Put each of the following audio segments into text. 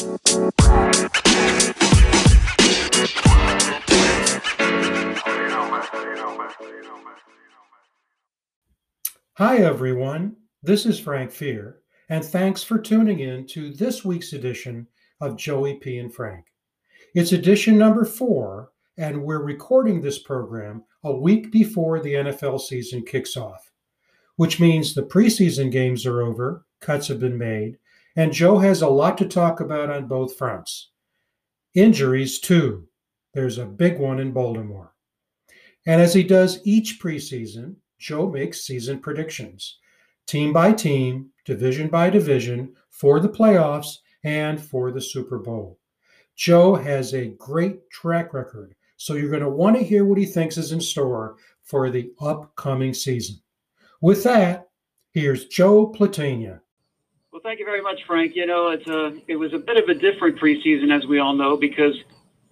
Hi, everyone. This is Frank Fear, and thanks for tuning in to this week's edition of Joey P. and Frank. It's edition number four, and we're recording this program a week before the NFL season kicks off, which means the preseason games are over, cuts have been made, and Joe has a lot to talk about on both fronts. Injuries, too. There's a big one in Baltimore. And as he does each preseason, Joe makes season predictions, team by team, division by division, for the playoffs and for the Super Bowl. Joe has a great track record, so you're going to want to hear what he thinks is in store for the upcoming season. With that, here's Joe Platania. Well, thank you very much, Frank. You know, it's a, it was a bit of a different preseason, as we all know, because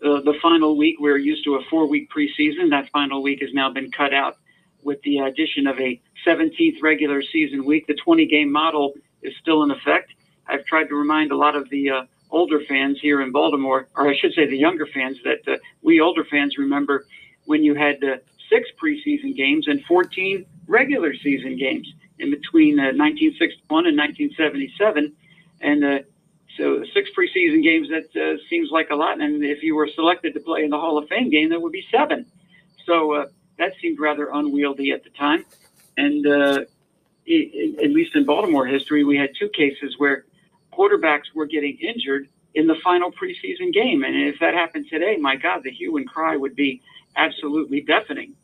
uh, the final week, we are used to a four week preseason. That final week has now been cut out with the addition of a 17th regular season week. The 20 game model is still in effect. I've tried to remind a lot of the uh, older fans here in Baltimore, or I should say the younger fans, that uh, we older fans remember when you had uh, six preseason games and 14 regular season games in between 1961 uh, and 1977. And uh, so six preseason games, that uh, seems like a lot. And if you were selected to play in the Hall of Fame game, that would be seven. So that seemed rather unwieldy at the time. And at least in Baltimore history, we had two cases where quarterbacks were getting injured in the final preseason game. And if that happened today, my God, the hue and cry would be absolutely deafening.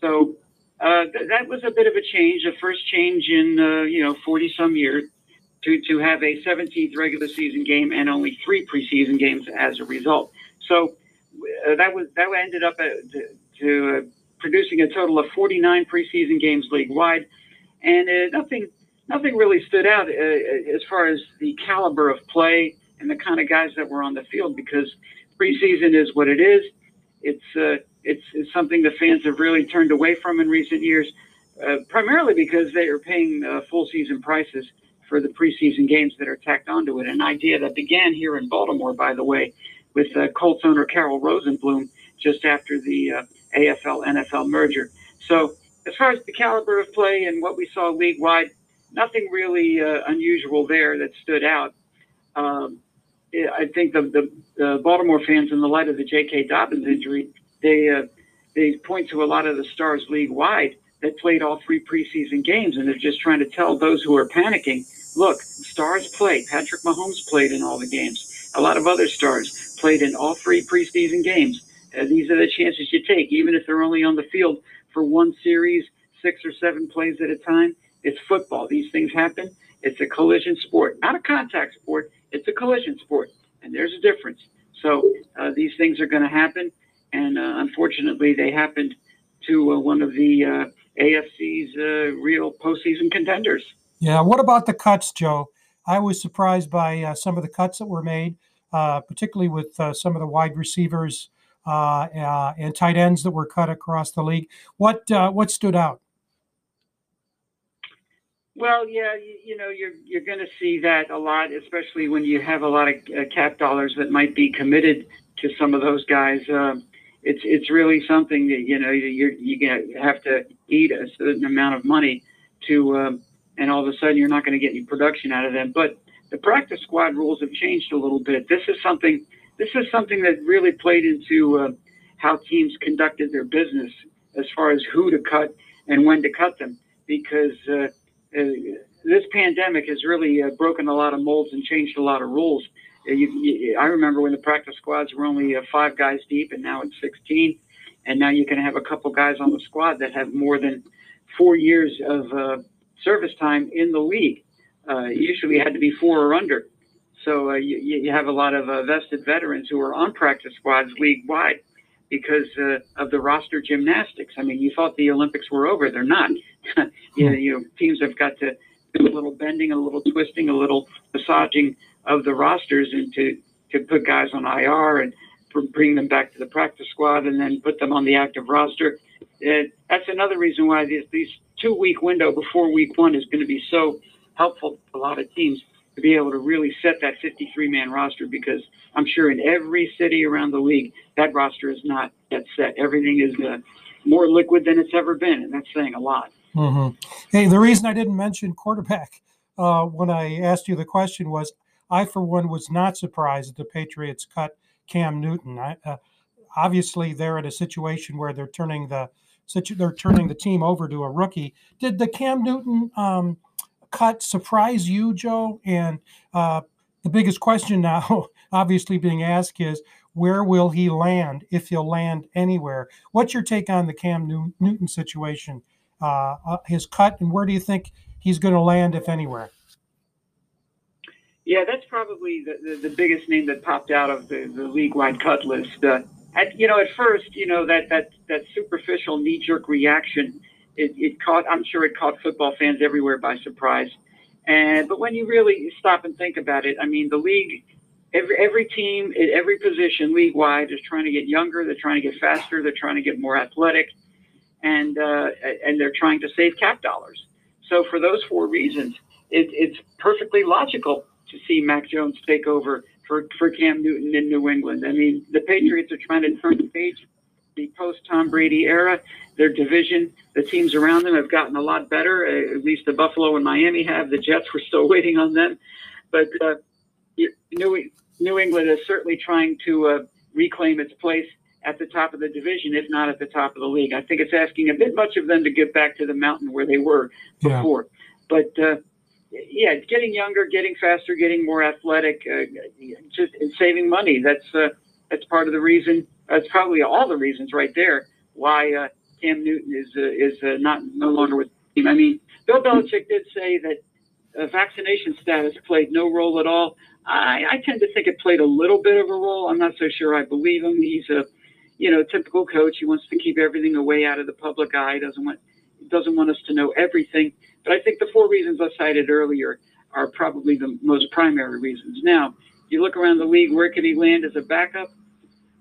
So uh, th- that was a bit of a change, a first change in uh, you know 40 some years to to have a 17th regular season game and only three preseason games as a result. So uh, that was that ended up uh, to, to uh, producing a total of 49 preseason games league wide, and uh, nothing nothing really stood out as far as the caliber of play and the kind of guys that were on the field because preseason is what it is. It's it's, it's something the fans have really turned away from in recent years, uh, primarily because they are paying uh, full season prices for the preseason games that are tacked onto it. An idea that began here in Baltimore, by the way, with Colts owner Carroll Rosenbloom just after the AFL NFL merger. So, as far as the caliber of play and what we saw league wide, nothing really uh, unusual there that stood out. Um, I think the, the, the, Baltimore fans, in the light of the J.K. Dobbins injury, they uh, they point to a lot of the stars league wide that played all three preseason games, and they're just trying to tell those who are panicking, look, stars played. Patrick Mahomes played in all the games. A lot of other stars played in all three preseason games. Uh, these are the chances you take, even if they're only on the field for one series, six or seven plays at a time. It's football. These things happen. It's a collision sport, not a contact sport. It's a collision sport, and there's a difference. So uh, these things are going to happen, and uh, unfortunately, they happened to uh, one of the uh, AFC's uh, real postseason contenders. Yeah. What about the cuts, Joe? I was surprised by some of the cuts that were made, particularly with some of the wide receivers uh, uh, and tight ends that were cut across the league. What uh, what stood out? Well, yeah, you, you know, you're you're going to see that a lot, especially when you have a lot of uh, cap dollars that might be committed to some of those guys. Um, it's it's really something that you know you're you have to eat a certain amount of money to, um, and all of a sudden you're not going to get any production out of them. But the practice squad rules have changed a little bit. This is something this is something that really played into uh, how teams conducted their business as far as who to cut and when to cut them, because uh, uh, this pandemic has really uh, broken a lot of molds and changed a lot of rules. Uh, you, you, I remember when the practice squads were only uh, five guys deep, and now it's 16, and now you can have a couple guys on the squad that have more than four years of service time in the league. usually, it had to be four or under. So uh, you, you have a lot of uh, vested veterans who are on practice squads league wide because uh, of the roster gymnastics. I mean, you thought the Olympics were over; they're not. you, know, you know, teams have got to do a little bending, a little twisting, a little massaging of the rosters, and to to put guys on IR and bring them back to the practice squad, and then put them on the active roster. Uh, that's another reason why these, these two week window before week one is going to be so helpful to a lot of teams to be able to really set that 53 man roster because I'm sure in every city around the league, that roster is not yet set. Everything is uh, more liquid than it's ever been, and that's saying a lot. Mm-hmm. Hey, the reason I didn't mention quarterback uh, when I asked you the question was I, for one, was not surprised that the Patriots cut Cam Newton. I, uh, obviously, they're in a situation where they're turning the they're turning the team over to a rookie. Did the Cam Newton um, cut surprise you, Joe? And uh, the biggest question now, obviously being asked, is where will he land if he'll land anywhere? What's your take on the Cam Newton situation? Uh, uh, his cut, and where do you think he's going to land, if anywhere? Yeah, that's probably the, the, the, biggest name that popped out of the, the league-wide cut list. Uh, at, you know, at first, you know that that that superficial knee-jerk reaction it, it caught, I'm sure it caught football fans everywhere by surprise. And, but when you really stop and think about it, I mean, the league, every, every team at every position league wide is trying to get younger. They're trying to get faster. They're trying to get more athletic and, uh, and they're trying to save cap dollars. So for those four reasons, it, it's perfectly logical to see Mac Jones take over for, for Cam Newton in New England. I mean, the Patriots are trying to turn the page the post Tom Brady era. Their division, the teams around them have gotten a lot better. Uh, at least the Buffalo and Miami have. The Jets were still waiting on them, but uh, New New England is certainly trying to uh, reclaim its place at the top of the division, if not at the top of the league. I think it's asking a bit much of them to get back to the mountain where they were before. Yeah. But uh, yeah, getting younger, getting faster, getting more athletic, uh, just saving money. That's uh, that's part of the reason that's probably all the reasons right there why uh, Cam Newton is uh, is uh, not no longer with the team. I mean, Bill Belichick did say that uh, vaccination status played no role at all. I, I tend to think it played a little bit of a role. I'm not so sure I believe him. He's a you know typical coach. He wants to keep everything away out of the public eye. Doesn't want doesn't want us to know everything. But I think the four reasons I cited earlier are probably the most primary reasons. Now, you look around the league, where could he land as a backup?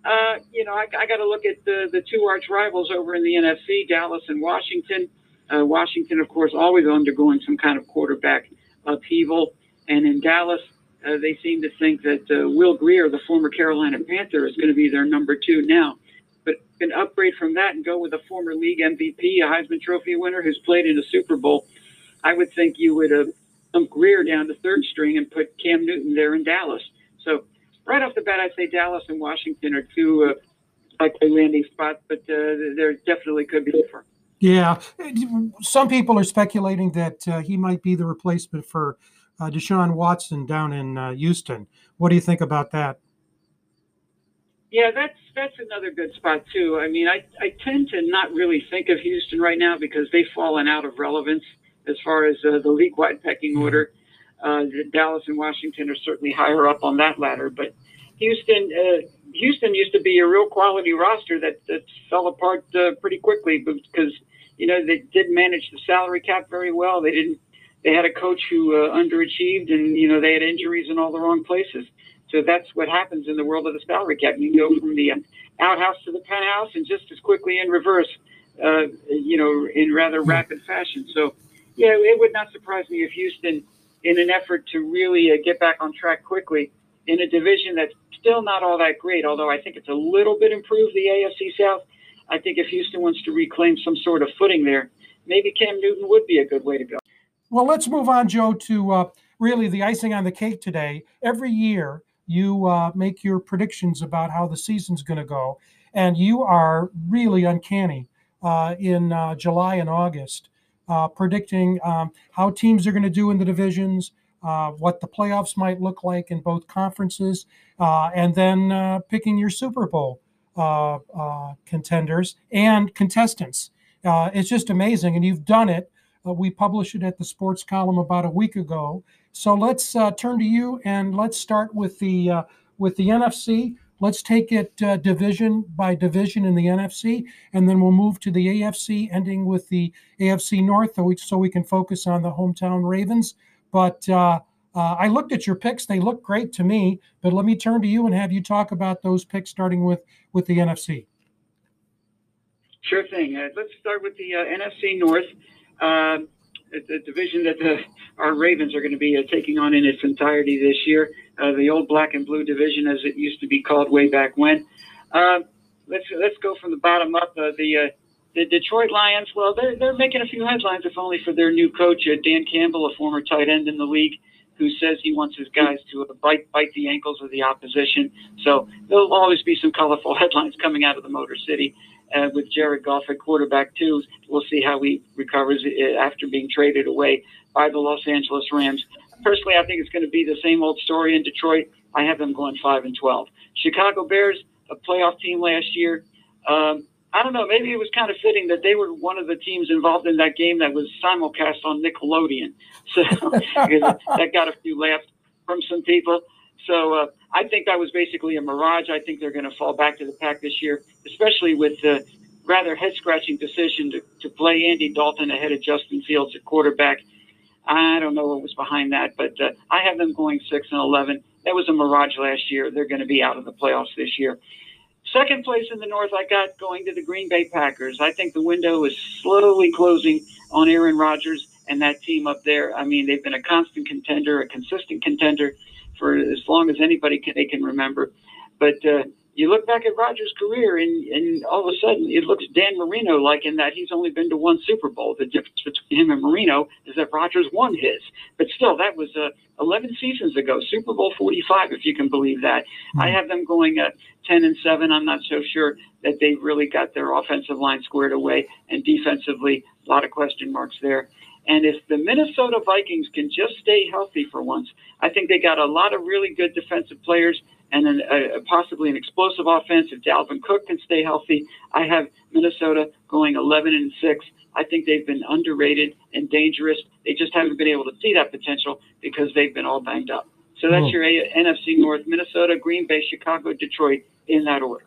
Uh, you know, I, I got to look at the, the two arch rivals over in the NFC, Dallas and Washington. Uh, Washington, of course, always undergoing some kind of quarterback upheaval. And in Dallas, uh, they seem to think that uh, Will Grier, the former Carolina Panther, is going to be their number two now. But an upgrade from that and go with a former league MVP, a Heisman Trophy winner who's played in a Super Bowl, I would think you would have dumped Grier down to third string and put Cam Newton there in Dallas. So right off the bat, I'd say Dallas and Washington are two uh, likely landing spots, but uh, there definitely could be different. Yeah, some people are speculating that uh, he might be the replacement for uh, Deshaun Watson down in uh, Houston. What do you think about that? Yeah, that's that's another good spot too. I mean, I I tend to not really think of Houston right now because they've fallen out of relevance as far as uh, the league-wide pecking mm-hmm. order. Uh, Dallas and Washington are certainly higher up on that ladder, but Houston, uh, Houston used to be a real quality roster that, that fell apart uh, pretty quickly because you know they didn't manage the salary cap very well. They didn't. They had a coach who uh, underachieved, and you know they had injuries in all the wrong places. So that's what happens in the world of the salary cap. You go from the outhouse to the penthouse, and just as quickly in reverse. Uh, you know, in rather rapid fashion. So, yeah, it would not surprise me if Houston in an effort to really uh, get back on track quickly in a division that's still not all that great, although I think it's a little bit improved, the AFC South. I think if Houston wants to reclaim some sort of footing there, maybe Cam Newton would be a good way to go. Well, let's move on, Joe, to uh, really the icing on the cake today. Every year, you uh, make your predictions about how the season's going to go, and you are really uncanny uh, in uh, July and August uh, predicting um, how teams are going to do in the divisions, uh, what the playoffs might look like in both conferences, uh, and then uh, picking your Super Bowl uh, uh, contenders and contestants. it's just amazing, and you've done it. we published it at the sports column about a week ago. So let's turn to you and let's start with the with the NFC. Let's take it uh, division by division in the NFC, and then we'll move to the AFC, ending with the AFC North, so we, can focus on the hometown Ravens. But uh, uh, I looked at your picks; they look great to me. But let me turn to you and have you talk about those picks, starting with with the NFC. Sure thing. Uh, let's start with the uh, NFC North. The division that the, our Ravens are going to be uh, taking on in its entirety this year, uh, the old black and blue division, as it used to be called way back when. Uh, let's let's go from the bottom up. Uh, the uh, the Detroit Lions, well, they're they're making a few headlines, if only for their new coach, uh, Dan Campbell, a former tight end in the league, who says he wants his guys to bite bite the ankles of the opposition. So there'll always be some colorful headlines coming out of the Motor City. Uh, with Jared Goff at quarterback too, we'll see how he recovers uh, after being traded away by the Los Angeles Rams. Personally, I think it's going to be the same old story in Detroit. I have them going five and twelve. Chicago Bears, a playoff team last year. Um, I don't know. Maybe it was kind of fitting that they were one of the teams involved in that game that was simulcast on Nickelodeon. So that got a few laughs from some people. So uh, I think that was basically a mirage. I think they're going to fall back to the pack this year, especially with the rather head scratching decision to, to play Andy Dalton ahead of Justin Fields at quarterback. I don't know what was behind that, but uh, I have them going 6 and 11. That was a mirage last year. They're going to be out of the playoffs this year. Second place in the North, I got going to the Green Bay Packers. I think the window is slowly closing on Aaron Rodgers and that team up there. I mean, they've been a constant contender, a consistent contender for as long as anybody can, they can remember. But uh, you look back at Rodgers' career, and, and all of a sudden it looks Dan Marino like in that he's only been to one Super Bowl. The difference between him and Marino is that Rodgers won his. But still, that was uh, 11 seasons ago, Super Bowl 45, if you can believe that. Mm-hmm. I have them going at 10 and 7. I'm not so sure that they've really got their offensive line squared away, and defensively, a lot of question marks there. And if the Minnesota Vikings can just stay healthy for once, I think they got a lot of really good defensive players and an, a, possibly an explosive offense. If Dalvin Cook can stay healthy, I have Minnesota going 11 and 6. I think they've been underrated and dangerous. They just haven't been able to see that potential because they've been all banged up. So that's hmm. your a- NFC North: Minnesota, Green Bay, Chicago, Detroit, in that order.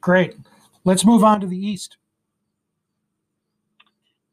Great. Let's move on to the East.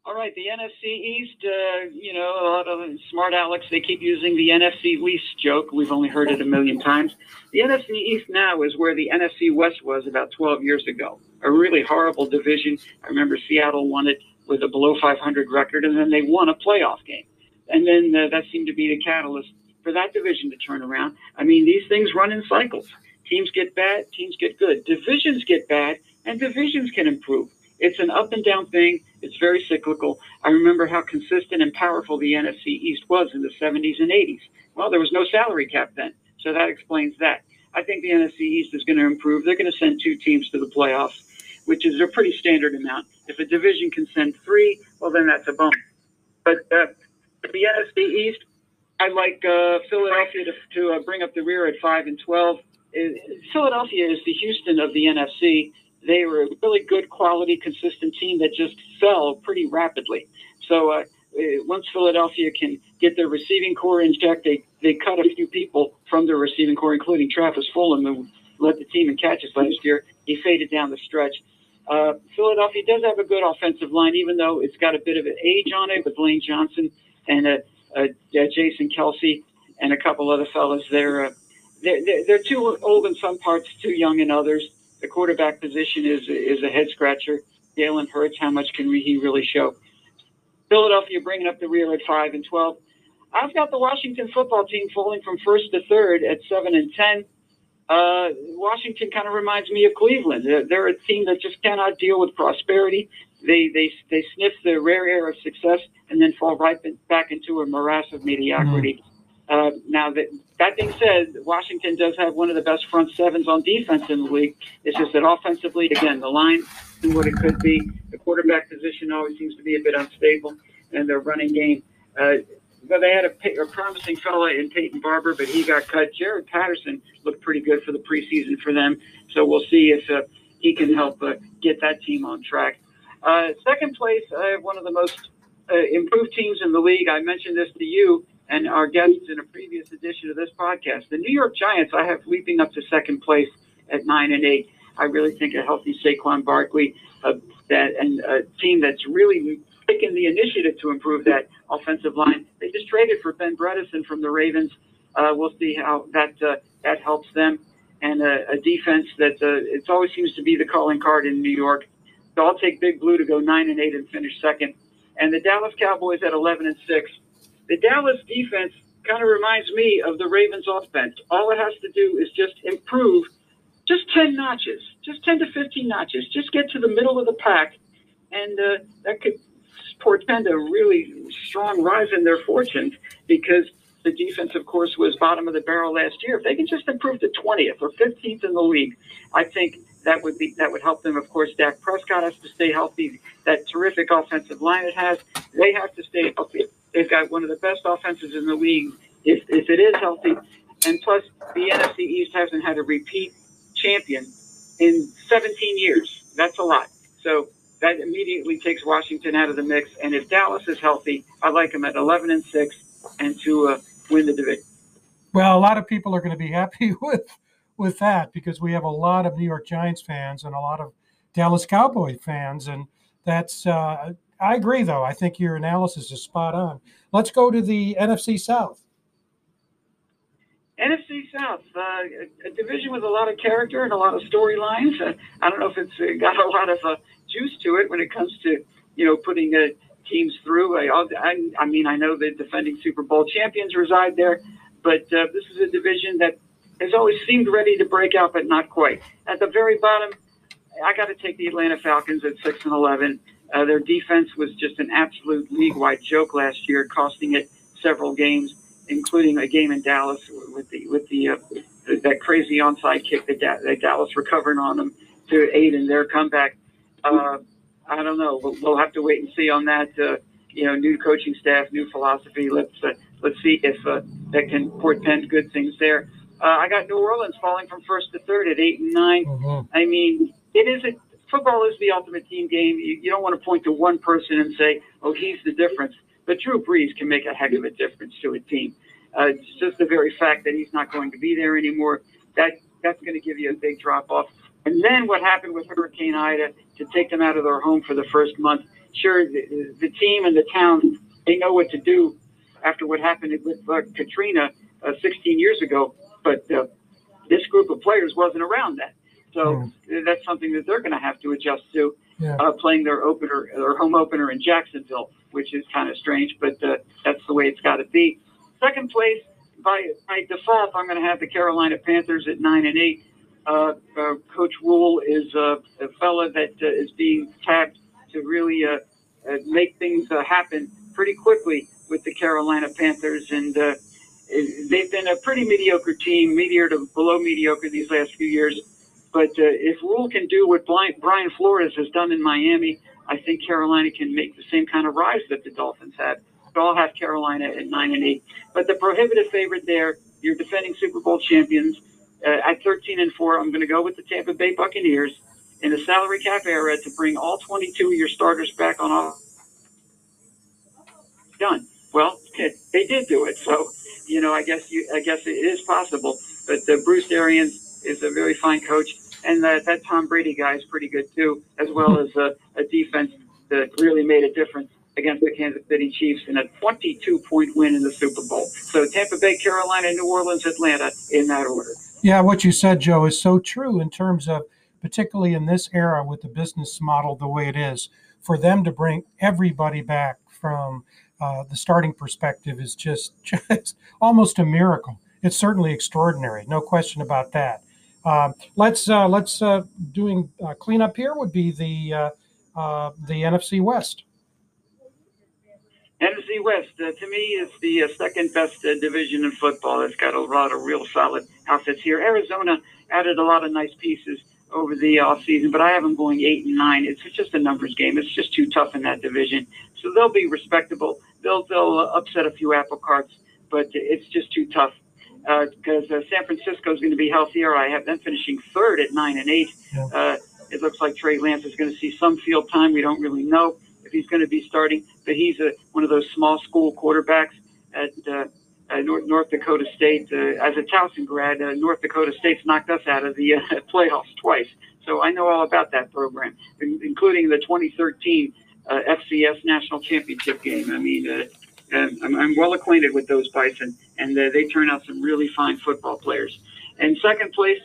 All right, the NFC East, uh, you know, a lot of smart Alex, they keep using the NFC East joke. We've only heard it a million times. The NFC East now is where the NFC West was about 12 years ago. A really horrible division. I remember Seattle won it with a below 500 record, and then they won a playoff game. And then uh, that seemed to be the catalyst for that division to turn around. I mean, these things run in cycles. Teams get bad, teams get good. Divisions get bad, and divisions can improve. It's an up and down thing. It's very cyclical. I remember how consistent and powerful the NFC East was in the 70s and 80s. Well, there was no salary cap then, so that explains that. I think the NFC East is going to improve. They're going to send two teams to the playoffs, which is a pretty standard amount. If a division can send three, well, then that's a bonus. But uh, the NFC East, I like uh, Philadelphia to, to uh, bring up the rear at 5 and 12. Uh, Philadelphia is the Houston of the NFC they were a really good quality, consistent team that just fell pretty rapidly. So uh, uh, once Philadelphia can get their receiving corps in check, they, they cut a few people from their receiving corps, including Travis Fulgham, who led the team in catches last year. He faded down the stretch. Uh, Philadelphia does have a good offensive line, even though it's got a bit of an age on it with Lane Johnson and uh, uh, Jason Kelce and a couple other fellas. They're, uh, they're, they're too old in some parts, too young in others the quarterback position is is a head scratcher. Jalen Hurts, how much can he really show? Philadelphia bringing up the rear at five and twelve. I've got the Washington football team falling from first to third at seven and ten. Uh, Washington kind of reminds me of Cleveland. They're, they're, a team that just cannot deal with prosperity. They they they sniff the rare air of success and then fall right back into a morass of mediocrity. Mm-hmm. Uh, now that that being said, Washington does have one of the best front sevens on defense in the league. It's just that offensively, again, the line and what it could be. The quarterback position always seems to be a bit unstable, and their running game. Uh, but they had a, a promising fella in Peyton Barber, but he got cut. Jaret Patterson looked pretty good for the preseason for them, so we'll see if uh, he can help uh, get that team on track. Uh, second place, I have one of the most uh, improved teams in the league. I mentioned this to you and our guests in a previous edition of this podcast. The New York Giants, I have leaping up to second place at nine and eight. I really think a healthy Saquon Barkley, uh, that and a team that's really taken the initiative to improve that offensive line. They just traded for Ben Bredeson from the Ravens. Uh, we'll see how that uh, that helps them, and a, a defense that uh, it always seems to be the calling card in New York. So I'll take Big Blue to go nine and eight and finish second. and the Dallas Cowboys at 11 and 6. The Dallas defense kind of reminds me of the Ravens offense. All it has to do is just improve just 10 notches, just 10 to 15 notches, just get to the middle of the pack, and uh, that could portend a really strong rise in their fortunes because the defense, of course, was bottom of the barrel last year. If they can just improve to 20th or 15th in the league, I think that would be that would help them. Of course, Dak Prescott has to stay healthy. That terrific offensive line it has, they have to stay healthy. They've got one of the best offenses in the league if, if it is healthy. And plus, the NFC East hasn't had a repeat champion in 17 years. That's a lot. So that immediately takes Washington out of the mix. And if Dallas is healthy, I like them at 11 and 6 and to uh, win the division. Well, a lot of people are going to be happy with with that because we have a lot of New York Giants fans and a lot of Dallas Cowboy fans, and that's. Uh, I agree, though. I think your analysis is spot on. Let's go to the NFC South. NFC South, uh, a, division with a lot of character and a lot of storylines. Uh, I don't know if it's got a lot of uh, juice to it when it comes to you know putting uh, teams through. I, I, I mean, I know the defending Super Bowl champions reside there, but uh, this is a division that has always seemed ready to break out, but not quite. At the very bottom, I got to take the Atlanta Falcons at six and eleven. Uh, their defense was just an absolute league-wide joke last year, costing it several games, including a game in Dallas with the with the uh, that crazy onside kick that, da- that Dallas recovered on them to aid in their comeback. Uh, I don't know. We'll, we'll, have to wait and see on that. Uh, you know, new coaching staff, new philosophy. Let's uh, let's see if uh, that can portend good things there. Uh, I got New Orleans falling from first to third at eight and 9 mm-hmm. I mean, it is a football is the ultimate team game. You, you don't want to point to one person and say, "Oh, he's the difference." But Drew Brees can make a heck of a difference to a team. Uh, it's just the very fact that he's not going to be there anymore. That that's going to give you a big drop off. And then what happened with Hurricane Ida to take them out of their home for the first month? Sure, the, the team and the town they know what to do after what happened with uh, Katrina uh, 16 years ago, but uh, this group of players wasn't around then. So that's something that they're going to have to adjust to. Yeah. Uh, playing their opener, their home opener in Jacksonville, which is kind of strange, but uh, that's the way it's got to be. Second place, by, by default, I'm going to have the Carolina Panthers at nine and eight. Uh, uh, Coach Rhule is uh, a fella that uh, is being tapped to really uh, uh, make things happen pretty quickly with the Carolina Panthers, and they've been a pretty mediocre team, mediocre to below mediocre these last few years. But if Rhule can do what Brian Flores has done in Miami, I think Carolina can make the same kind of rise that the Dolphins had. So I'll have Carolina at nine and eight. But the prohibitive favorite there, you're defending Super Bowl champions uh, at 13 and 4, I'm going to go with the Tampa Bay Buccaneers in the salary cap era to bring all 22 of your starters back on off. Done. Well, they did do it, so you know I guess you I guess it is possible. But uh, Bruce Arians is a very fine coach, and that that Tom Brady guy is pretty good too, as well as a, a defense that really made a difference against the Kansas City Chiefs in a 22 point win in the Super Bowl. So Tampa Bay, Carolina, New Orleans, Atlanta in that order. Yeah, what you said, Joe, is so true in terms of, particularly in this era with the business model the way it is, for them to bring everybody back from uh, the starting perspective is just, just almost a miracle. It's certainly extraordinary, no question about that. Uh, let's uh, let's uh, doing uh, cleanup here would be the the NFC West. NFC West, uh, to me, is the uh, second best uh, division in football. It's got a lot of real solid outfits here. Arizona added a lot of nice pieces over the offseason, but I have them going eight and nine. It's just a numbers game. It's just too tough in that division. So they'll be respectable. They'll they'll upset a few apple carts, but it's just too tough because uh, uh, San Francisco is going to be healthier. I have them finishing third at nine and eight. Uh, it looks like Trey Lance is going to see some field time. We don't really know if he's going to be starting, but he's a, one of those small school quarterbacks at uh, uh, North, North Dakota State. Uh, as a Towson grad, uh, North Dakota State's knocked us out of the uh, playoffs twice. So I know all about that program, including the 2013 uh, FCS national championship game. I mean, I'm, I'm well acquainted with those Bison, and uh, they turn out some really fine football players. And second place,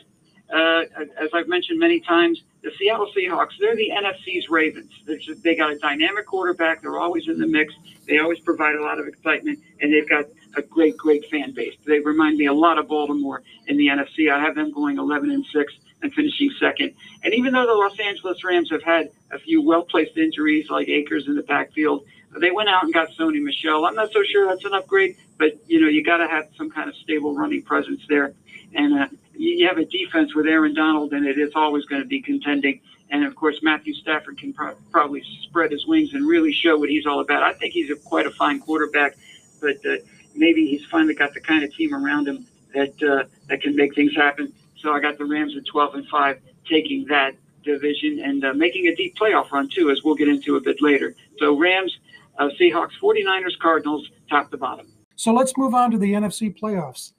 uh, as I've mentioned many times, the Seattle Seahawks, they're the NFC's Ravens. Just, they got a dynamic quarterback. They're always in the mix. They always provide a lot of excitement, and they've got a great, great fan base. They remind me a lot of Baltimore in the NFC. I have them going 11 and 6 and finishing second. And even though the Los Angeles Rams have had a few well placed injuries like Akers in the backfield, they went out and got Sony Michel. I'm not so sure that's an upgrade, but you know you got to have some kind of stable running presence there. And uh, you have a defense with Aaron Donald and it's always going to be contending. And of course, Matthew Stafford can pro- probably spread his wings and really show what he's all about. I think he's a, quite a fine quarterback, but uh, maybe he's finally got the kind of team around him that uh, that can make things happen. So I got the Rams at 12 and 5, taking that division and uh, making a deep playoff run too, as we'll get into a bit later. So Rams, uh, Seahawks, 49ers, Cardinals, top to bottom. So let's move on to the NFC playoffs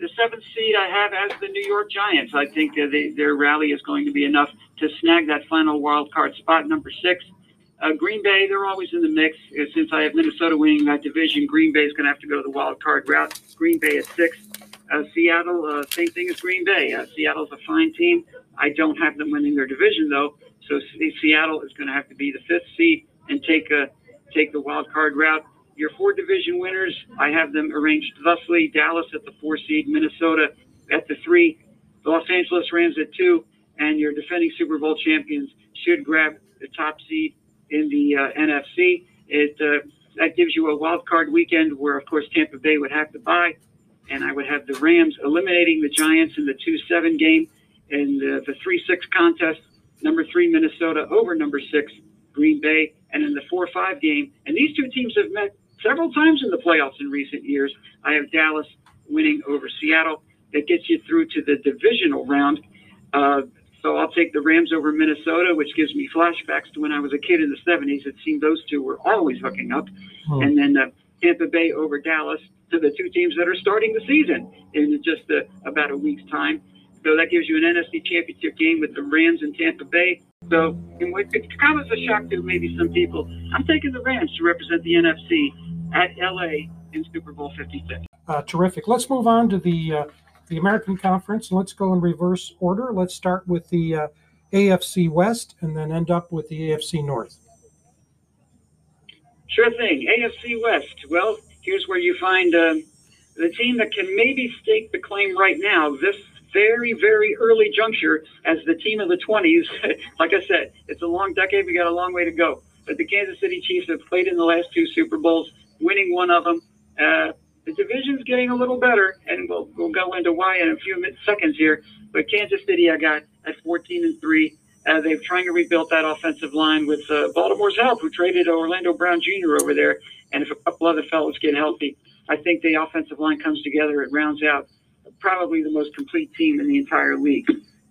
the seventh seed I have as the New York Giants. I think uh, they, their rally is going to be enough to snag that final wild card spot. Number six, uh, Green Bay, they're always in the mix. Uh, since I have Minnesota winning that division, Green Bay is going to have to go the wild card route. Green Bay at six. Uh, Seattle, uh, same thing as Green Bay. Uh, Seattle's a fine team. I don't have them winning their division though, so Seattle is going to have to be the fifth seed and take a take the wild card route. Your four division winners, I have them arranged thusly Dallas at the four seed, Minnesota at the three, Los Angeles Rams at two, and your defending Super Bowl champions should grab the top seed in the uh, NFC. It uh, that gives you a wild card weekend where, of course, Tampa Bay would have to bye, and I would have the Rams eliminating the Giants in the two-seven game and the, the three-six contest. Number three, Minnesota over number six, Green Bay, and in the four-five game. And these two teams have met several times in the playoffs in recent years. I have Dallas winning over Seattle. That gets you through to the divisional round. Uh, so I'll take the Rams over Minnesota, which gives me flashbacks to when I was a kid in the 70s. It seemed those two were always hooking up. Hmm. And then uh, Tampa Bay over Dallas to the two teams that are starting the season in just uh, about a week's time. So that gives you an NFC championship game with the Rams and Tampa Bay. So could come as a shock to maybe some people, I'm taking the Rams to represent the NFC at LA in Super Bowl 56. Uh, terrific. Let's move on to the uh, the American Conference. and Let's go in reverse order. Let's start with the uh, AFC West and then end up with the AFC North. Sure thing. AFC West. Well, here's where you find um, the team that can maybe stake the claim right now. This very, very early juncture as the team of the 20s. like I said, it's a long decade. We got a long way to go. But the Kansas City Chiefs have played in the last two Super Bowls, winning one of them. Uh, the division's getting a little better, and we'll, we'll go into why in a few seconds here. But Kansas City, I got at 14 and three. Uh, they're trying to rebuild that offensive line with uh, Baltimore's help, who traded Orlando Brown Jr. over there. And if a couple other fellows get healthy, I think the offensive line comes together. It rounds out probably the most complete team in the entire league.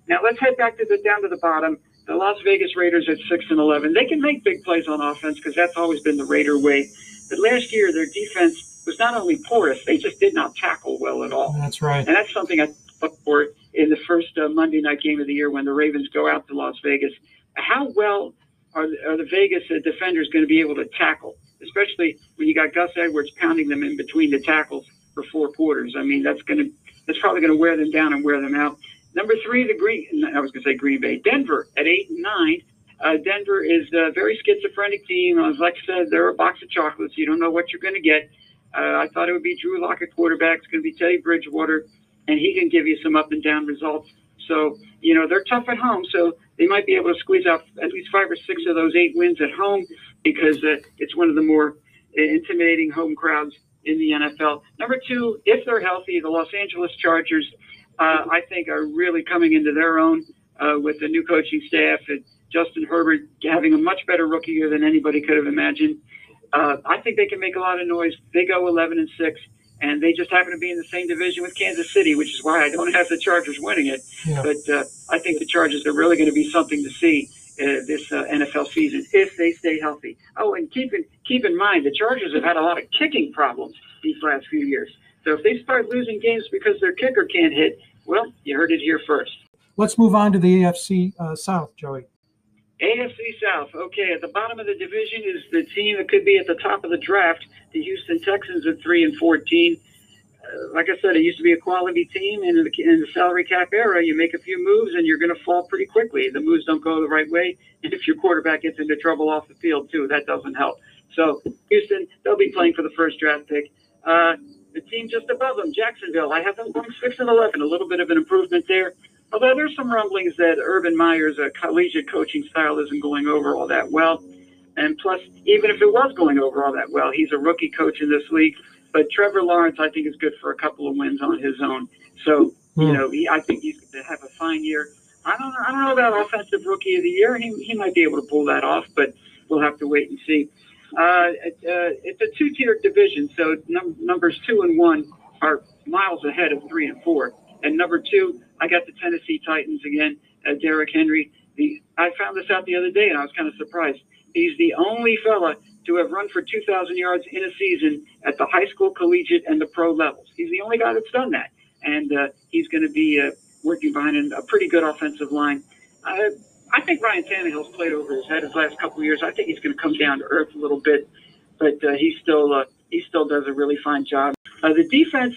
Now let's head back to the down to the bottom. The Las Vegas Raiders at six and eleven. They can make big plays on offense because that's always been the Raider way. But last year their defense was not only porous, they just did not tackle well at all. That's right. And that's something I look for in the first uh, Monday night game of the year when the Ravens go out to Las Vegas. How well are, are the Vegas uh, defenders going to be able to tackle, especially when you got Gus Edwards pounding them in between the tackles for four quarters? I mean, that's going to that's probably going to wear them down and wear them out. Number three, the Green. I was going to say Green Bay, Denver at eight and nine. Uh, Denver is a very schizophrenic team. As I said, they're a box of chocolates. You don't know what you're going to get. Uh, I thought it would be Drew Lock at quarterback. It's going to be Teddy Bridgewater, and he can give you some up and down results. So you know they're tough at home. So they might be able to squeeze out at least five or six of those eight wins at home because uh, it's one of the more intimidating home crowds in the NFL. Number two, if they're healthy, the Los Angeles Chargers, uh, I think, are really coming into their own uh, with the new coaching staff and Justin Herbert having a much better rookie year than anybody could have imagined. Uh, I think they can make a lot of noise. They go 11 and six, and they just happen to be in the same division with Kansas City, which is why I don't have the Chargers winning it. Yeah. But uh, I think the Chargers are really going to be something to see uh, this uh, NFL season if they stay healthy. Oh, and keep in keep in mind the Chargers have had a lot of kicking problems these last few years. So if they start losing games because their kicker can't hit, well, you heard it here first. Let's move on to the AFC uh, South, Joey. AFC South. Okay, at the bottom of the division is the team that could be at the top of the draft. The Houston Texans at three and fourteen. Like I said, it used to be a quality team, and in the, in the salary cap era, you make a few moves and you're going to fall pretty quickly. The moves don't go the right way, and if your quarterback gets into trouble off the field too, that doesn't help. So Houston, they'll be playing for the first draft pick. Uh, the team just above them, Jacksonville, I have them going six and eleven, a little bit of an improvement there. Although there's some rumblings that Urban Meyer's uh, collegiate coaching style isn't going over all that well. And plus, even if it was going over all that well, he's a rookie coach in this league. But Trevor Lawrence, I think, is good for a couple of wins on his own. So, you hmm. know, he, I think he's going to have a fine year. I don't, I don't know about offensive rookie of the year. He, he might be able to pull that off, but we'll have to wait and see. Uh, it, uh, it's a two-tiered division, so num- numbers two and one are miles ahead of three and four. And number two, I got the Tennessee Titans again. Uh, Derrick Henry. The, I found this out the other day, and I was kind of surprised. He's the only fella to have run for 2,000 yards in a season at the high school, collegiate, and the pro levels. He's the only guy that's done that, and uh, he's going to be uh, working behind a pretty good offensive line. I, I think Ryan Tannehill's played over his head his last couple of years. I think he's going to come down to earth a little bit, but uh, he still uh, he still does a really fine job. Uh, the defense.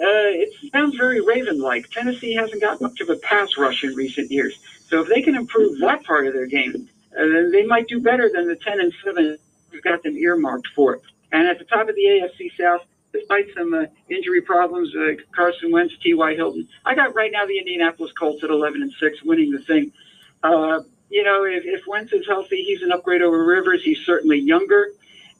Uh, it sounds very Raven-like. Tennessee hasn't got much of a pass rush in recent years, so if they can improve that part of their game, uh, they might do better than the 10 and 7 who've got them earmarked for it. And at the top of the AFC South, despite some uh, injury problems, uh, Carson Wentz, T.Y. Hilton, I got right now the Indianapolis Colts at 11 and 6, winning the thing. Uh, you know, if, if Wentz is healthy, he's an upgrade over Rivers. He's certainly younger,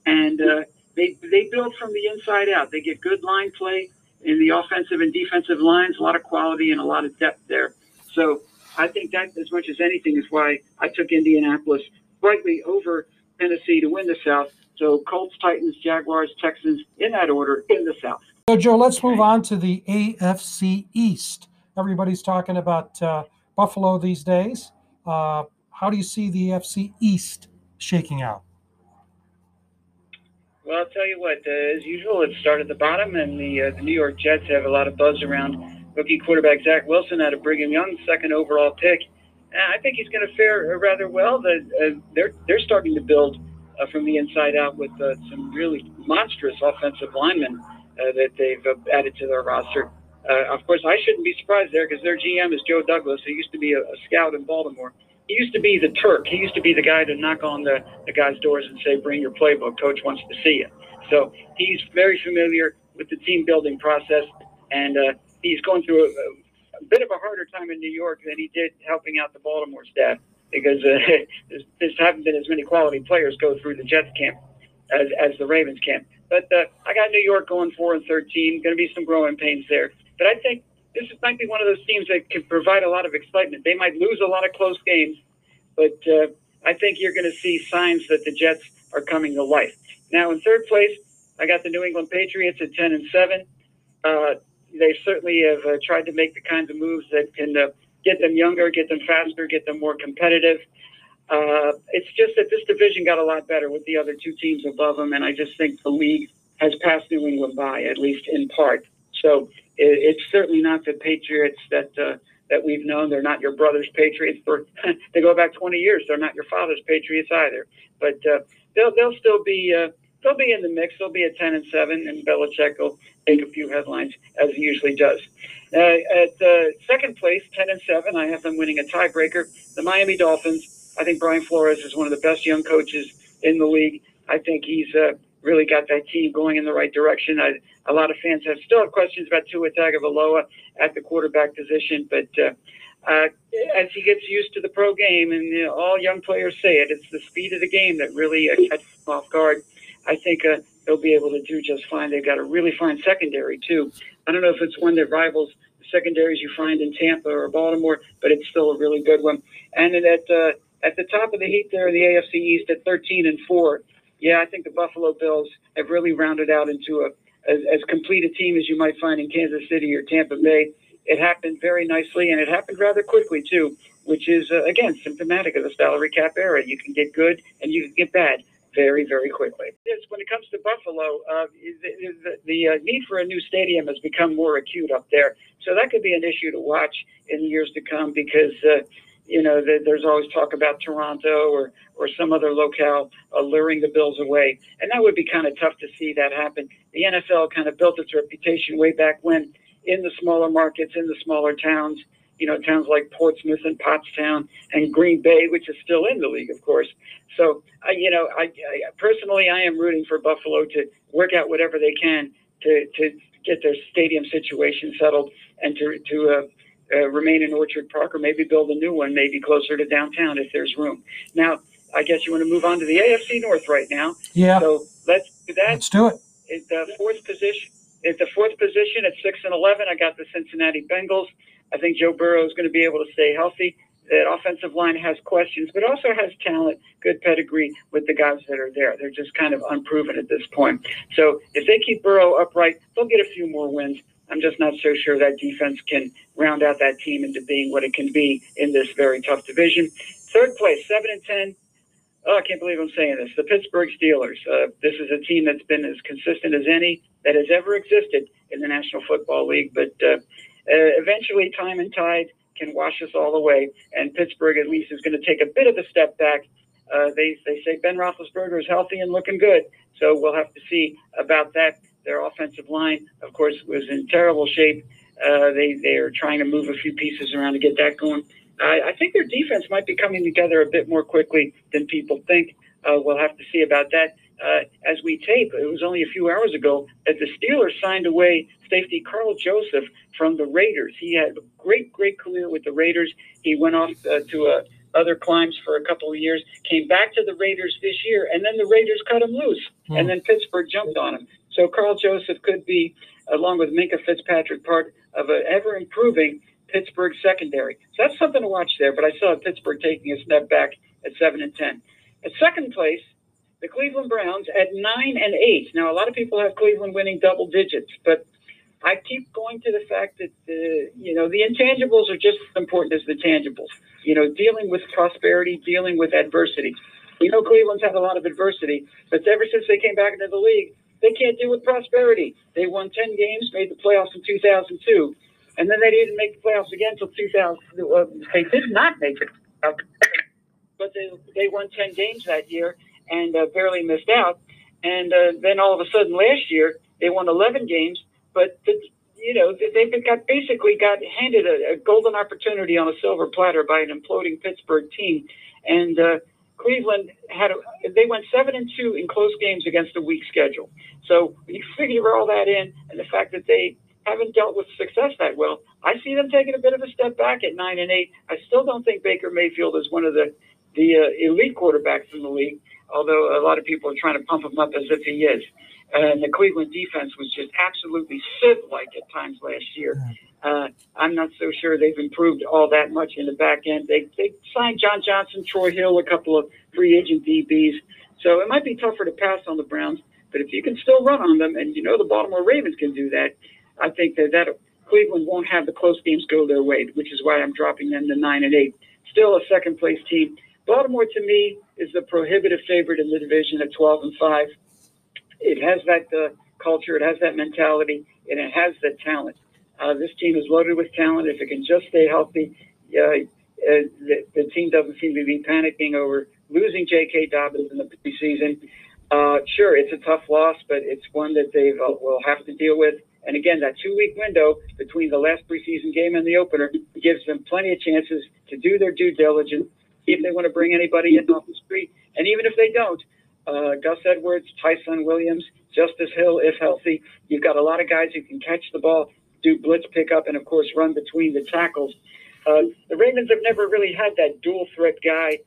and uh, they they build from the inside out. They get good line play in the offensive and defensive lines, a lot of quality and a lot of depth there. So I think that, as much as anything, is why I took Indianapolis slightly over Tennessee to win the South. So Colts, Titans, Jaguars, Texans in that order in the South. So, Joe, let's move on to the AFC East. Everybody's talking about uh, Buffalo these days. Uh, how do you see the AFC East shaking out? Well, I'll tell you what. Uh, as usual, it started at the bottom, and the, uh, the New York Jets have a lot of buzz around rookie quarterback Zach Wilson out of Brigham Young, second overall pick. I think he's going to fare rather well. The, uh, they're they're starting to build uh, from the inside out with uh, some really monstrous offensive linemen uh, that they've uh, added to their roster. Uh, of course, I shouldn't be surprised there because their GM is Joe Douglas, who used to be a, a scout in Baltimore. He used to be the Turk. He used to be the guy to knock on the, the guys' doors and say, "Bring your playbook. Coach wants to see you." So he's very familiar with the team building process, and uh, he's going through a, a bit of a harder time in New York than he did helping out the Baltimore staff because uh, there's, there's haven't been as many quality players go through the Jets camp as, as the Ravens camp. But uh, I got New York going four and thirteen. Going to be some growing pains there, but I think this might be one of those teams that can provide a lot of excitement. They might lose a lot of close games, but uh, I think you're going to see signs that the Jets are coming to life. Now in third place, I got the New England Patriots at ten and seven. Uh, they certainly have uh, tried to make the kinds of moves that can uh, get them younger, get them faster, get them more competitive. Uh, it's just that this division got a lot better with the other two teams above them, and I just think the league has passed New England by, at least in part. So it, it's certainly not the Patriots that uh, that we've known. They're not your brother's Patriots. For they go back 20 years. They're not your father's Patriots either. But uh, they'll they'll still be uh, they'll be in the mix. They'll be at 10 and 7, and Belichick will make a few headlines as he usually does. Uh, at uh, second place, 10 and 7, I have them winning a tiebreaker. The Miami Dolphins. I think Brian Flores is one of the best young coaches in the league. I think he's uh, really got that team going in the right direction. I, a lot of fans have still have questions about Tua Tagovailoa at the quarterback position, but uh, uh, as he gets used to the pro game, and you know, all young players say it, it's the speed of the game that really uh, catches him off guard. I think uh, they'll be able to do just fine. They've got a really fine secondary too. I don't know if it's one that rivals the secondaries you find in Tampa or Baltimore, but it's still a really good one. And at uh, at the top of the heap there in the AFC East at 13 and four, yeah, I think the Buffalo Bills have really rounded out into a as, as complete a team as you might find in Kansas City or Tampa Bay. It happened very nicely, and it happened rather quickly too, which is uh, again symptomatic of the salary cap era. You can get good and you can get bad very, very quickly. Yes, when it comes to Buffalo, uh, the, the, the uh, need for a new stadium has become more acute up there. So that could be an issue to watch in the years to come because, uh, you know, the, there's always talk about Toronto or or some other locale uh, luring the Bills away, and that would be kind of tough to see that happen. The NFL kind of built its reputation way back when in the smaller markets, in the smaller towns. You know, towns like Portsmouth and Pottstown and Green Bay, which is still in the league, of course. So, I, you know, I, I personally, I am rooting for Buffalo to work out whatever they can to to get their stadium situation settled and to to uh, uh, remain in Orchard Park or maybe build a new one, maybe closer to downtown if there's room. Now, I guess you want to move on to the AFC North right now. Yeah. So let's do that. Let's do it. It's the fourth position. It's the fourth position at six and eleven. I got the Cincinnati Bengals. I think Joe Burrow is going to be able to stay healthy. That offensive line has questions, but also has talent, good pedigree with the guys that are there. They're just kind of unproven at this point. So if they keep Burrow upright, they'll get a few more wins. I'm just not so sure that defense can round out that team into being what it can be in this very tough division. Third place, seven and ten. Oh, I can't believe I'm saying this. The Pittsburgh Steelers. Uh, this is a team that's been as consistent as any that has ever existed in the National Football League. But uh, eventually, time and tide can wash us all away, and Pittsburgh at least is going to take a bit of a step back. Uh, they they say Ben Roethlisberger is healthy and looking good, so we'll have to see about that. Their offensive line, of course, was in terrible shape. Uh, they they are trying to move a few pieces around to get that going. I, I think their defense might be coming together a bit more quickly than people think. Uh, we'll have to see about that. Uh, as we tape, it was only a few hours ago that the Steelers signed away safety Karl Joseph from the Raiders. He had a great, great career with the Raiders. He went off uh, to uh, other climes for a couple of years, came back to the Raiders this year, and then the Raiders cut him loose, mm. and then Pittsburgh jumped on him. So Karl Joseph could be, along with Minkah Fitzpatrick, part of an ever improving Pittsburgh secondary. So that's something to watch there. But I saw Pittsburgh taking a step back at seven and ten. At second place, the Cleveland Browns at nine and eight. Now a lot of people have Cleveland winning double digits, but I keep going to the fact that the you know the intangibles are just as important as the tangibles. You know, dealing with prosperity, dealing with adversity. You know, Cleveland's had a lot of adversity, but ever since they came back into the league, they can't deal with prosperity. They won 10 games, made the playoffs in 2002, and then they didn't make the playoffs again until 2000. Uh, they did not make it, but they they won 10 games that year and uh, barely missed out. And uh, then all of a sudden last year they won 11 games, but the, you know they've got basically got handed a, a golden opportunity on a silver platter by an imploding Pittsburgh team, and uh, Cleveland had a, they went seven and two in close games against a weak schedule. So when you figure all that in, and the fact that they haven't dealt with success that well, I see them taking a bit of a step back at nine and eight. I still don't think Baker Mayfield is one of the the uh, elite quarterbacks in the league, although a lot of people are trying to pump him up as if he is. And the Cleveland defense was just absolutely sieve-like at times last year. Uh, I'm not so sure they've improved all that much in the back end. They they signed John Johnson, Troy Hill, a couple of free agent DBs, so it might be tougher to pass on the Browns. But if you can still run on them, and you know the Baltimore Ravens can do that, I think that that Cleveland won't have the close games go their way, which is why I'm dropping them to nine and eight. Still a second place team. Baltimore to me is the prohibitive favorite in the division at 12 and five. It has that uh, culture, it has that mentality, and it has the talent. Uh, this team is loaded with talent. If it can just stay healthy, uh, uh, the, the, team doesn't seem to be panicking over losing J.K. Dobbins in the preseason. Uh, sure, it's a tough loss, but it's one that they uh, will have to deal with. And again, that two week window between the last preseason game and the opener gives them plenty of chances to do their due diligence, see if they want to bring anybody in off the street. And even if they don't, uh, Gus Edwards, Ty'Son Williams, Justice Hill, if healthy, you've got a lot of guys who can catch the ball, do blitz pickup, and of course run between the tackles. Uh, the Ravens have never really had that dual threat guy,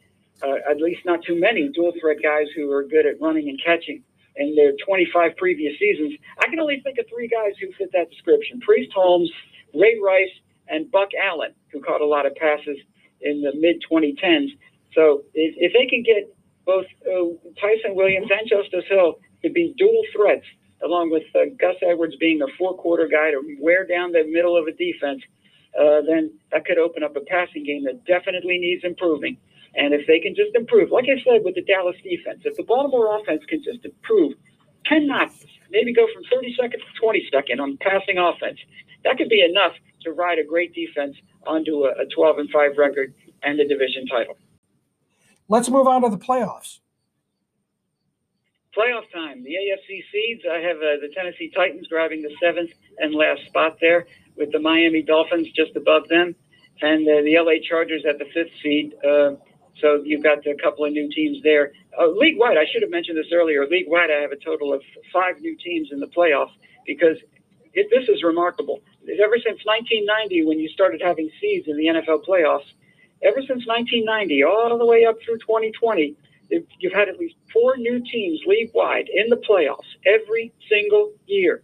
uh, at least not too many dual threat guys who are good at running and catching in their 25 previous seasons. I can only think of three guys who fit that description Priest Holmes, Ray Rice, and Buck Allen, who caught a lot of passes in the mid 2010s. So if, if they can get both uh, Ty'Son Williams and Justice Hill to be dual threats, along with uh, Gus Edwards being a four quarter guy to wear down the middle of a defense, uh, then that could open up a passing game that definitely needs improving. And if they can just improve, like I said with the Dallas defense, if the Baltimore offense can just improve 10 knots, maybe go from 30 seconds to 20 second on passing offense, that could be enough to ride a great defense onto a, a 12 and 5 record and a division title. Let's move on to the playoffs. Playoff time. The AFC seeds. I have uh, the Tennessee Titans grabbing the seventh and last spot there, with the Miami Dolphins just above them, and uh, the LA Chargers at the fifth seed. Uh, so you've got a couple of new teams there. Uh, league wide, I should have mentioned this earlier. League wide, I have a total of five new teams in the playoffs because it, this is remarkable. Ever since 1990, when you started having seeds in the NFL playoffs, ever since 1990, all the way up through 2020, you've had at least four new teams league wide in the playoffs every single year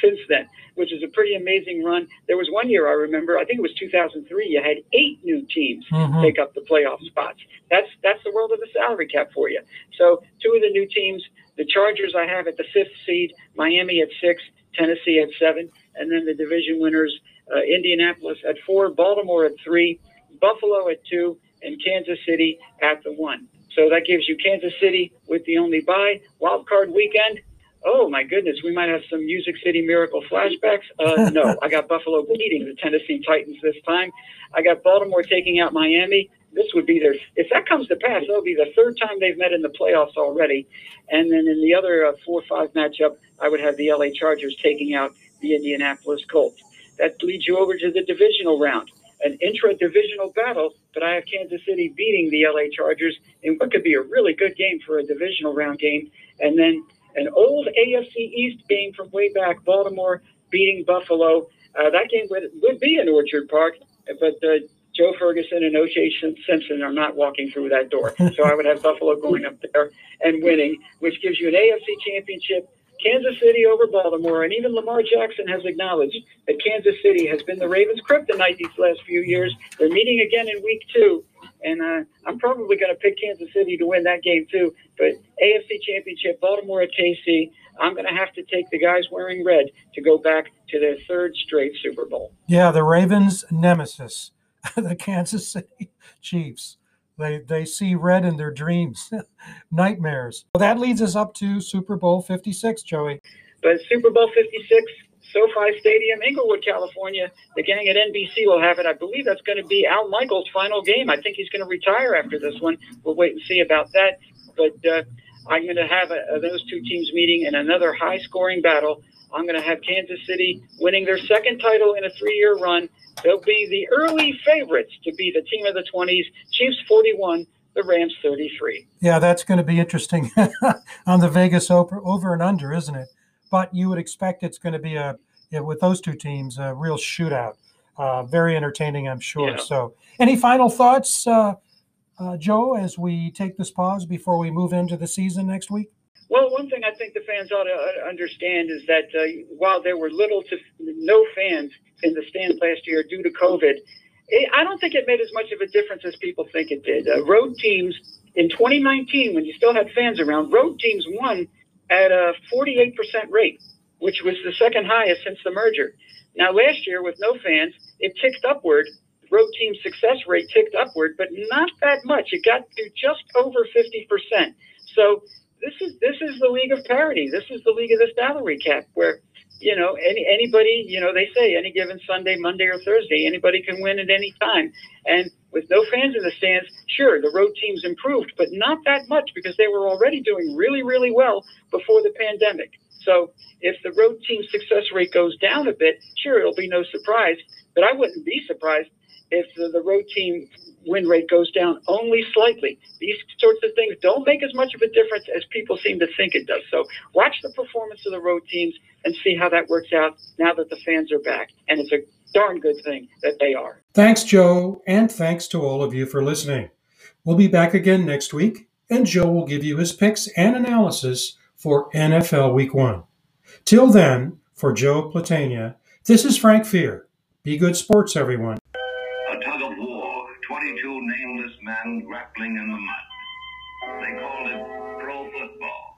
since then, which is a pretty amazing run. There was one year I remember, I think it was 2003, you had eight new teams mm-hmm. take up the playoff spots. That's that's the world of the salary cap for you. So two of the new teams, the Chargers I have at the fifth seed, Miami at six, Tennessee at seven, and then the division winners, uh, Indianapolis at four, Baltimore at three, Buffalo at two, and Kansas City at the one. So that gives you Kansas City with the only bye. Wild card weekend. Oh my goodness, we might have some Music City Miracle flashbacks. Uh, no, I got Buffalo beating the Tennessee Titans this time. I got Baltimore taking out Miami. This would be their if that comes to pass, that'll be the third time they've met in the playoffs already. And then in the other uh, four-five matchup, I would have the LA Chargers taking out the Indianapolis Colts. That leads you over to the divisional round an intra-divisional battle, but I have Kansas City beating the LA Chargers in what could be a really good game for a divisional round game, and then an old AFC East game from way back, Baltimore beating Buffalo. Uh, that game would, would be in Orchard Park, but uh, Joe Ferguson and O.J. Simpson are not walking through that door. So I would have Buffalo going up there and winning, which gives you an AFC championship Kansas City over Baltimore, and even Lamar Jackson has acknowledged that Kansas City has been the Ravens' kryptonite these last few years. They're meeting again in week two, and uh, I'm probably going to pick Kansas City to win that game too. But AFC Championship, Baltimore at KC, I'm going to have to take the guys wearing red to go back to their third straight Super Bowl. Yeah, the Ravens' nemesis, the Kansas City Chiefs. They they see red in their dreams, nightmares. Well, that leads us up to Super Bowl 56, Joey. But Super Bowl 56, SoFi Stadium, Inglewood, California. The gang at NBC will have it. I believe that's going to be Al Michaels' final game. I think he's going to retire after this one. We'll wait and see about that. But uh, I'm going to have a, uh, a, those two teams meeting in another high-scoring battle. I'm going to have Kansas City winning their second title in a three-year run They'll be the early favorites to be the team of the 20s. Chiefs 41, the Rams 33. Yeah, that's going to be interesting on the Vegas over, over and under, isn't it? But you would expect it's going to be a with those two teams a real shootout. Uh, very entertaining, I'm sure. Yeah. So, any final thoughts, uh, uh, Joe, as we take this pause before we move into the season next week? Well, one thing I think the fans ought to uh, understand is that uh, while there were little to no fans in the stands last year due to COVID, it, I don't think it made as much of a difference as people think it did. Uh, road teams in 2019, when you still had fans around, road teams won at a 48% rate, which was the second highest since the merger. Now, last year with no fans, it ticked upward. Road team success rate ticked upward, but not that much. It got to just over 50%. So this is this is the league of parity. This is the league of the salary cap, where you know any anybody you know they say any given Sunday, Monday, or Thursday, anybody can win at any time. And with no fans in the stands, sure the road teams improved, but not that much because they were already doing really really well before the pandemic. So if the road team success rate goes down a bit, sure it'll be no surprise. But I wouldn't be surprised if the, road team win rate goes down only slightly. These sorts of things don't make as much of a difference as people seem to think it does. So watch the performance of the road teams and see how that works out now that the fans are back. And it's a darn good thing that they are. Thanks, Joe, and thanks to all of you for listening. We'll be back again next week, and Joe will give you his picks and analysis for NFL Week 1. Till then, for Joe Platania, this is Frank Fear. Be good sports, everyone. 22 nameless